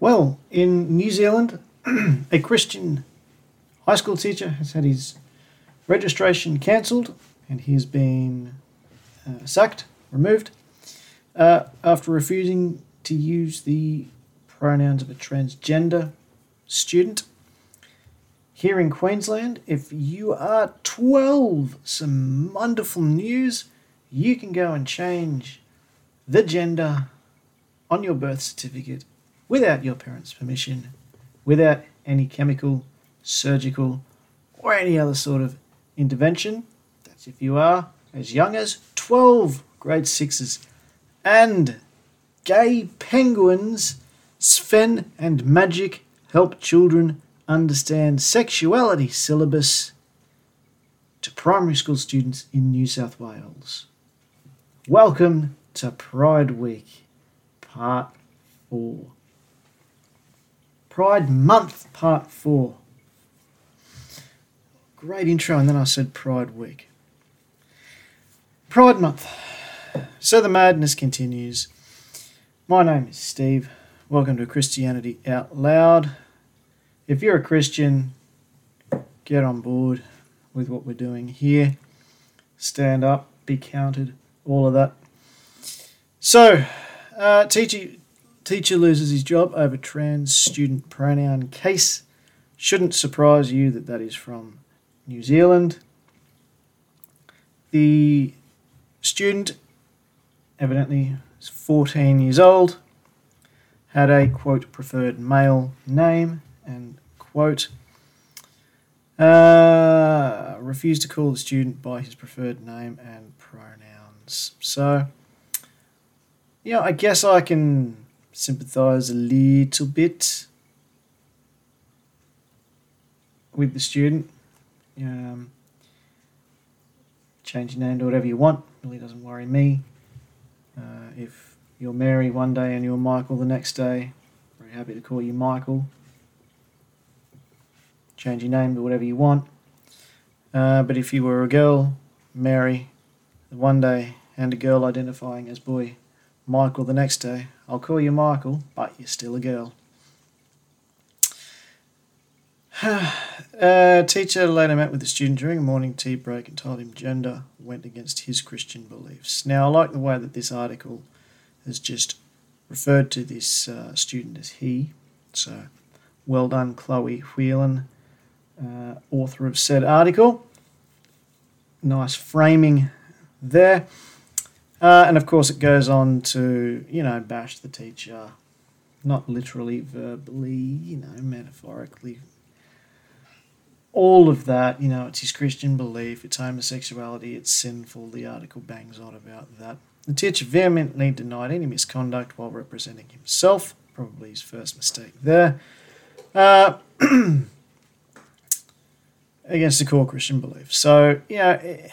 Well, in New Zealand, a Christian high school teacher has had his registration cancelled and he has been uh, sacked, removed, uh, after refusing to use the pronouns of a transgender student. Here in Queensland, if you are 12, some wonderful news. You can go and change the gender on your birth certificate without your parents' permission, without any chemical, surgical, or any other sort of intervention. That's if you are as young as 12 grade sixes. And gay penguins, Sven and Magic help children understand sexuality syllabus to primary school students in New South Wales. Welcome to Pride Week, Part 4. Pride Month, Part 4. Great intro, and then I said Pride Week. Pride Month. So the madness continues. My name is Steve. Welcome to Christianity Out Loud. If you're a Christian, get on board with what we're doing here. Stand up, be counted, all of that. So, uh, teacher, teacher loses his job over trans student pronoun case. Shouldn't surprise you that that is from New Zealand. The student, evidently, is 14 years old, had a quote preferred male name and quote uh, refused to call the student by his preferred name and pronouns. So, yeah, I guess I can sympathize a little bit with the student. Um, change your name to whatever you want really doesn't worry me. Uh, if you're Mary one day and you're Michael the next day, very happy to call you Michael. Change your name to whatever you want. Uh, but if you were a girl, Mary, one day, and a girl identifying as boy, Michael the next day, I'll call you Michael, but you're still a girl. a teacher later met with the student during a morning tea break and told him gender went against his Christian beliefs. Now, I like the way that this article has just referred to this uh, student as he. So, well done, Chloe Whelan, uh, author of said article. Nice framing there. Uh, and of course, it goes on to, you know, bash the teacher, not literally, verbally, you know, metaphorically. All of that, you know, it's his Christian belief, it's homosexuality, it's sinful. The article bangs on about that. The teacher vehemently denied any misconduct while representing himself, probably his first mistake there, uh, against the core Christian belief. So, you know, it,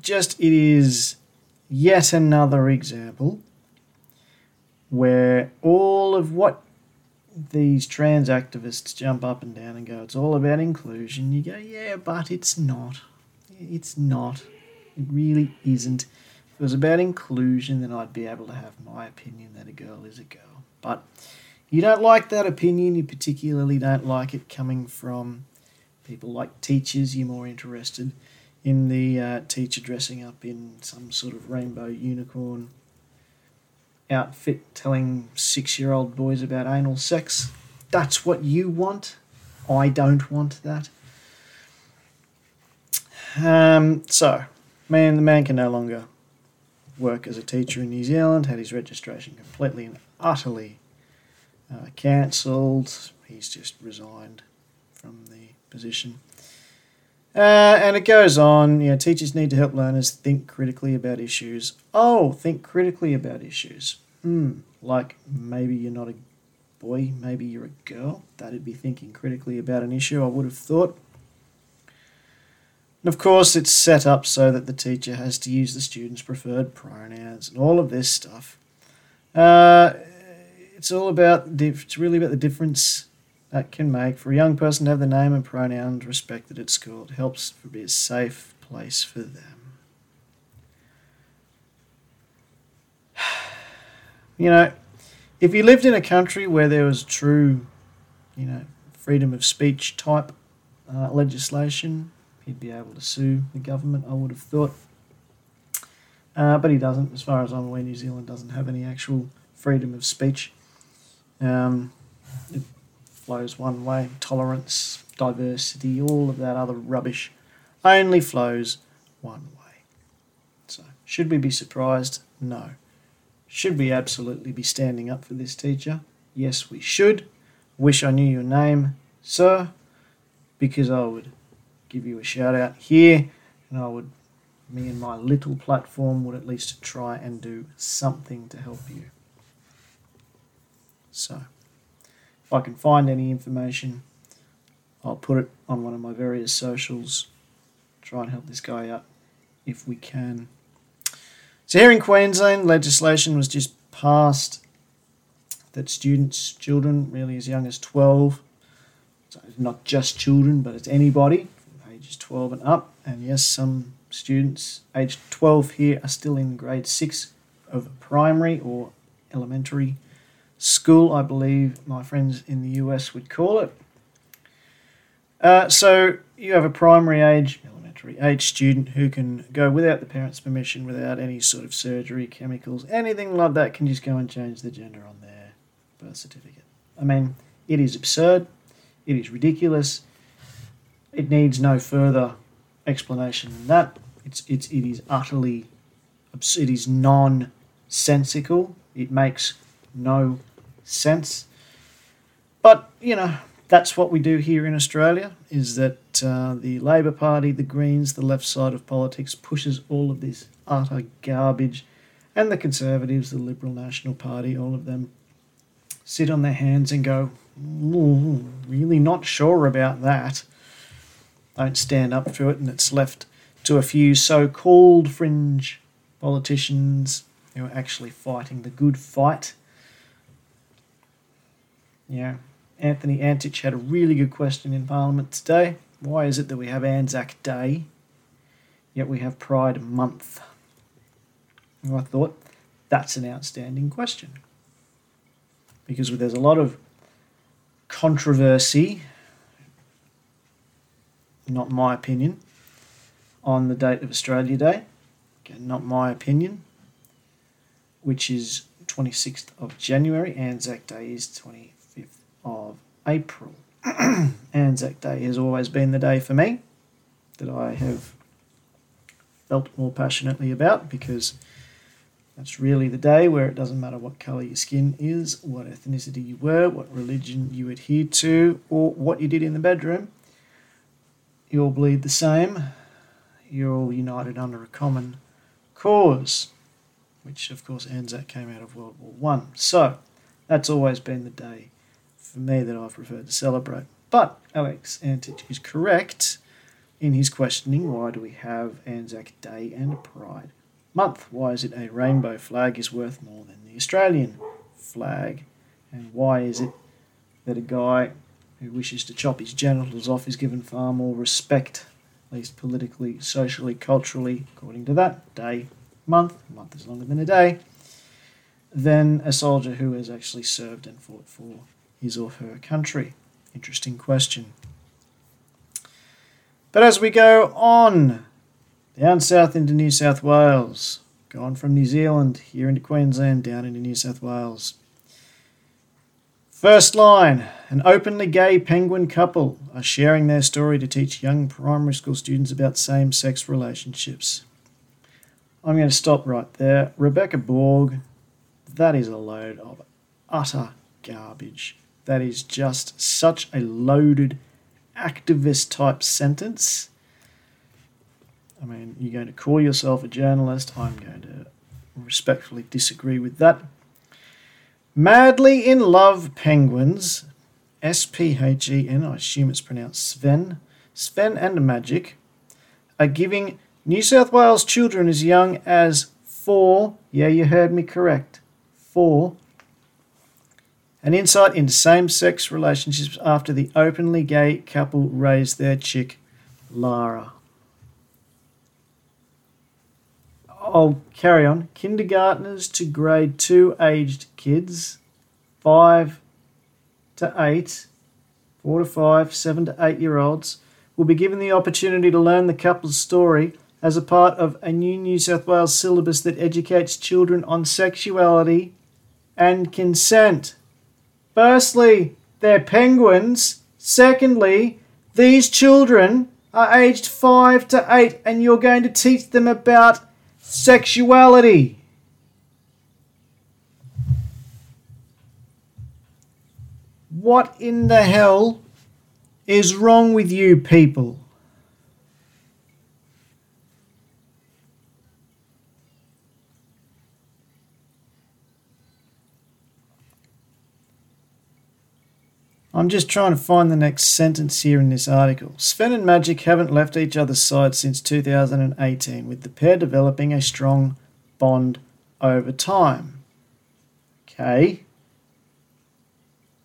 just it is yet another example where all of what these trans activists jump up and down and go, it's all about inclusion. You go, yeah, but it's not. It's not. It really isn't. If it was about inclusion, then I'd be able to have my opinion that a girl is a girl. But you don't like that opinion, you particularly don't like it coming from people like teachers, you're more interested in the uh, teacher dressing up in some sort of rainbow unicorn outfit telling six year old boys about anal sex. That's what you want. I don't want that. Um, so, man, the man can no longer work as a teacher in New Zealand, had his registration completely and utterly uh, cancelled. He's just resigned from the position. Uh, and it goes on, you know, teachers need to help learners think critically about issues. Oh, think critically about issues. Hmm, like maybe you're not a boy, maybe you're a girl. That'd be thinking critically about an issue, I would have thought. And of course, it's set up so that the teacher has to use the student's preferred pronouns and all of this stuff. Uh, it's all about, it's really about the difference that can make for a young person to have the name and pronouns respected at school. It helps to be a safe place for them. You know, if you lived in a country where there was true, you know, freedom of speech type uh, legislation, he'd be able to sue the government, I would have thought. Uh, but he doesn't. As far as I'm aware, New Zealand doesn't have any actual freedom of speech. Um, it flows one way. Tolerance, diversity, all of that other rubbish only flows one way. So, should we be surprised? No. Should we absolutely be standing up for this teacher? Yes, we should. Wish I knew your name, sir, because I would give you a shout out here and I would, me and my little platform would at least try and do something to help you. So, if I can find any information, I'll put it on one of my various socials. Try and help this guy out if we can. So, here in Queensland, legislation was just passed that students, children really as young as 12, so not just children, but it's anybody from ages 12 and up. And yes, some students aged 12 here are still in grade 6 of primary or elementary school, I believe my friends in the US would call it. Uh, so you have a primary age, elementary age student who can go without the parents' permission, without any sort of surgery, chemicals, anything like that, can just go and change the gender on their birth certificate. I mean, it is absurd. It is ridiculous. It needs no further explanation than that. It's it's it is utterly it is nonsensical. It makes no sense. But, you know, that's what we do here in Australia is that uh, the Labor Party, the Greens, the left side of politics pushes all of this utter garbage, and the Conservatives, the Liberal National Party, all of them sit on their hands and go, really not sure about that. Don't stand up for it, and it's left to a few so called fringe politicians who are actually fighting the good fight yeah. Anthony Antic had a really good question in Parliament today. Why is it that we have Anzac Day, yet we have Pride Month? And I thought that's an outstanding question. Because there's a lot of controversy, not my opinion, on the date of Australia Day. Again, not my opinion, which is 26th of January. Anzac Day is 20 of April. Anzac Day has always been the day for me that I have felt more passionately about because that's really the day where it doesn't matter what colour your skin is, what ethnicity you were, what religion you adhere to, or what you did in the bedroom. You all bleed the same. You're all united under a common cause, which of course Anzac came out of World War One. So that's always been the day for me that I prefer to celebrate. But Alex Antic is correct in his questioning why do we have Anzac Day and Pride Month? Why is it a rainbow flag is worth more than the Australian flag? And why is it that a guy who wishes to chop his genitals off is given far more respect, at least politically, socially, culturally, according to that day, month, a month is longer than a day, than a soldier who has actually served and fought for his or her country? Interesting question. But as we go on down south into New South Wales, gone from New Zealand here into Queensland, down into New South Wales. First line An openly gay penguin couple are sharing their story to teach young primary school students about same sex relationships. I'm going to stop right there. Rebecca Borg, that is a load of utter garbage. That is just such a loaded activist type sentence. I mean, you're going to call yourself a journalist. I'm going to respectfully disagree with that. Madly in Love Penguins, S P H E N, I assume it's pronounced Sven, Sven and Magic, are giving New South Wales children as young as four, yeah, you heard me correct, four an insight into same sex relationships after the openly gay couple raised their chick, Lara. I'll carry on. Kindergartners to grade 2 aged kids five to eight, four to five, seven to eight year olds will be given the opportunity to learn the couple's story as a part of a new New South Wales syllabus that educates children on sexuality and consent. Firstly, they're penguins. Secondly, these children are aged 5 to 8 and you're going to teach them about sexuality. What in the hell is wrong with you people? I'm just trying to find the next sentence here in this article. Sven and Magic haven't left each other's side since 2018, with the pair developing a strong bond over time. Okay.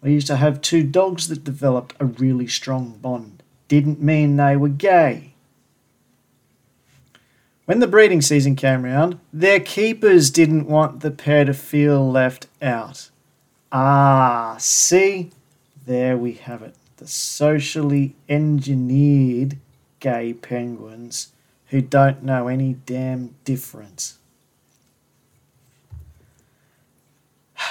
I used to have two dogs that developed a really strong bond. Didn't mean they were gay. When the breeding season came round, their keepers didn't want the pair to feel left out. Ah, see? There we have it. The socially engineered gay penguins who don't know any damn difference.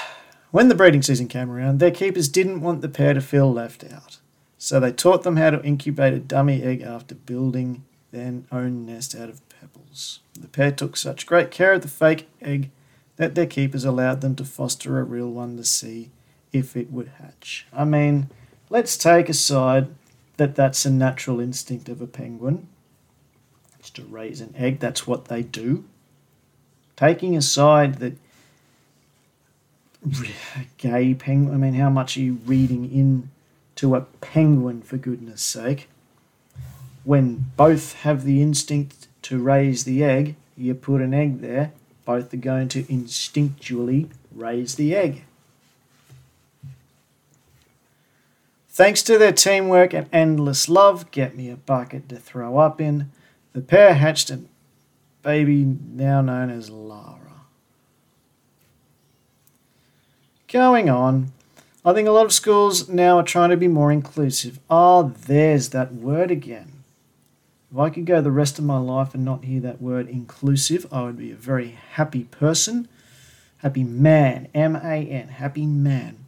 When the breeding season came around, their keepers didn't want the pair to feel left out. So they taught them how to incubate a dummy egg after building their own nest out of pebbles. The pair took such great care of the fake egg that their keepers allowed them to foster a real one to see if it would hatch. I mean, let's take aside that that's a natural instinct of a penguin. It's to raise an egg, that's what they do. Taking aside that gay penguin, I mean, how much are you reading in to a penguin, for goodness sake? When both have the instinct to raise the egg, you put an egg there, both are going to instinctually raise the egg. Thanks to their teamwork and endless love, get me a bucket to throw up in, the pair hatched a baby now known as Lara. Going on, I think a lot of schools now are trying to be more inclusive. Oh, there's that word again. If I could go the rest of my life and not hear that word inclusive, I would be a very happy person. Happy man. M A N. Happy man.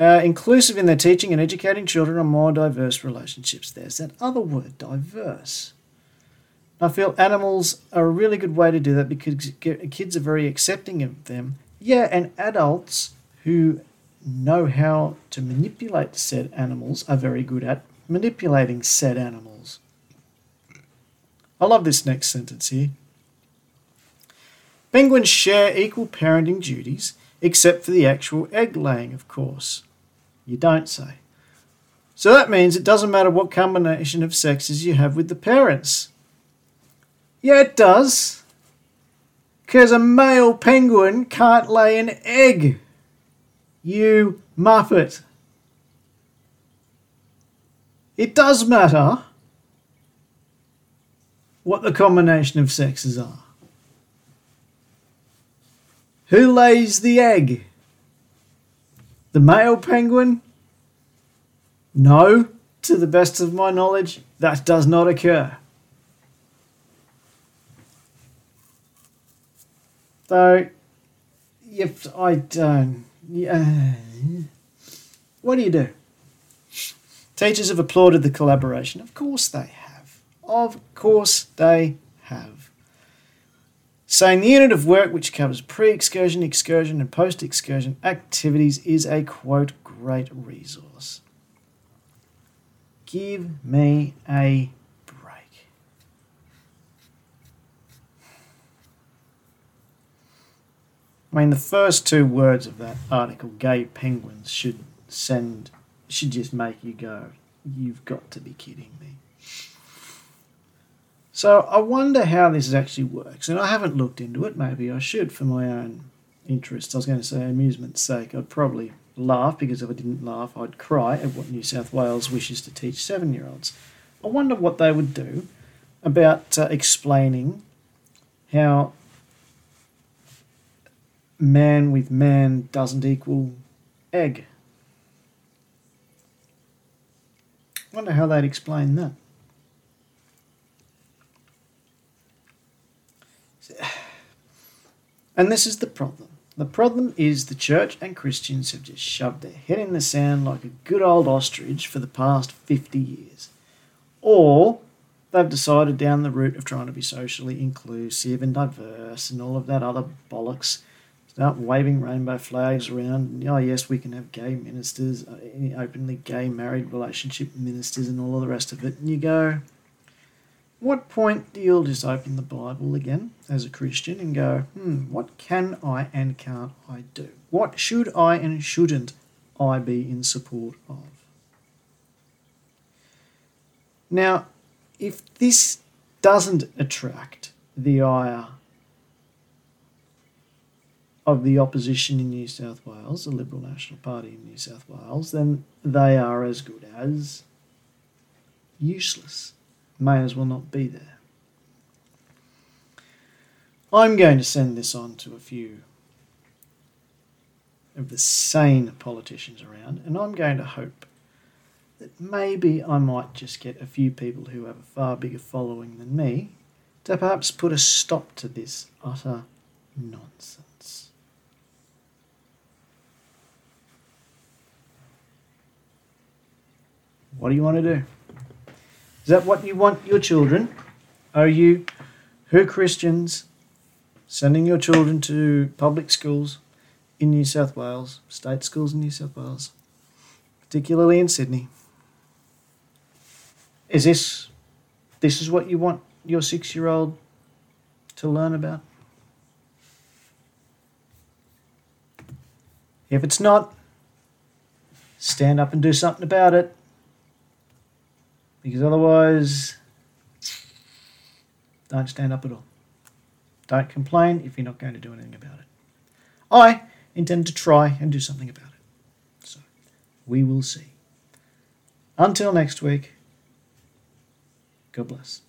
Uh, inclusive in their teaching and educating children on more diverse relationships. There's that other word, diverse. I feel animals are a really good way to do that because kids are very accepting of them. Yeah, and adults who know how to manipulate said animals are very good at manipulating said animals. I love this next sentence here. Penguins share equal parenting duties except for the actual egg laying, of course. You don't say. So that means it doesn't matter what combination of sexes you have with the parents. Yeah, it does. Because a male penguin can't lay an egg. You muppet. It does matter what the combination of sexes are. Who lays the egg? The male penguin? No, to the best of my knowledge, that does not occur. Though, if I don't, yeah, what do you do? Teachers have applauded the collaboration. Of course they have. Of course they have saying the unit of work which covers pre excursion, excursion, and post excursion activities is a quote great resource. Give me a break. I mean, the first two words of that article, gay penguins, should send, should just make you go, you've got to be kidding me. So I wonder how this actually works, and I haven't looked into it. Maybe I should for my own interest. I was going to say amusement's sake. I'd probably laugh because if I didn't laugh, I'd cry at what New South Wales wishes to teach seven-year-olds. I wonder what they would do about uh, explaining how man with man doesn't equal egg. I Wonder how they'd explain that. And this is the problem. The problem is the church and Christians have just shoved their head in the sand like a good old ostrich for the past 50 years. Or they've decided down the route of trying to be socially inclusive and diverse and all of that other bollocks. Start waving rainbow flags around. Oh, yes, we can have gay ministers, uh, openly gay married relationship ministers, and all of the rest of it. And you go, what point do you just open the Bible again as a Christian and go, hmm, what can I and can't I do? What should I and shouldn't I be in support of? Now, if this doesn't attract the ire of the opposition in New South Wales, the Liberal National Party in New South Wales, then they are as good as useless may as well not be there. I'm going to send this on to a few of the sane politicians around, and I'm going to hope that maybe I might just get a few people who have a far bigger following than me to perhaps put a stop to this utter nonsense. What do you want to do? Is that what you want your children? Are you, who Christians, sending your children to public schools in New South Wales, state schools in New South Wales, particularly in Sydney? Is this this is what you want your six year old to learn about? If it's not, stand up and do something about it because otherwise, don't stand up at all. Don't complain if you're not going to do anything about it. I intend to try and do something about it. So, we will see. Until next week, God bless.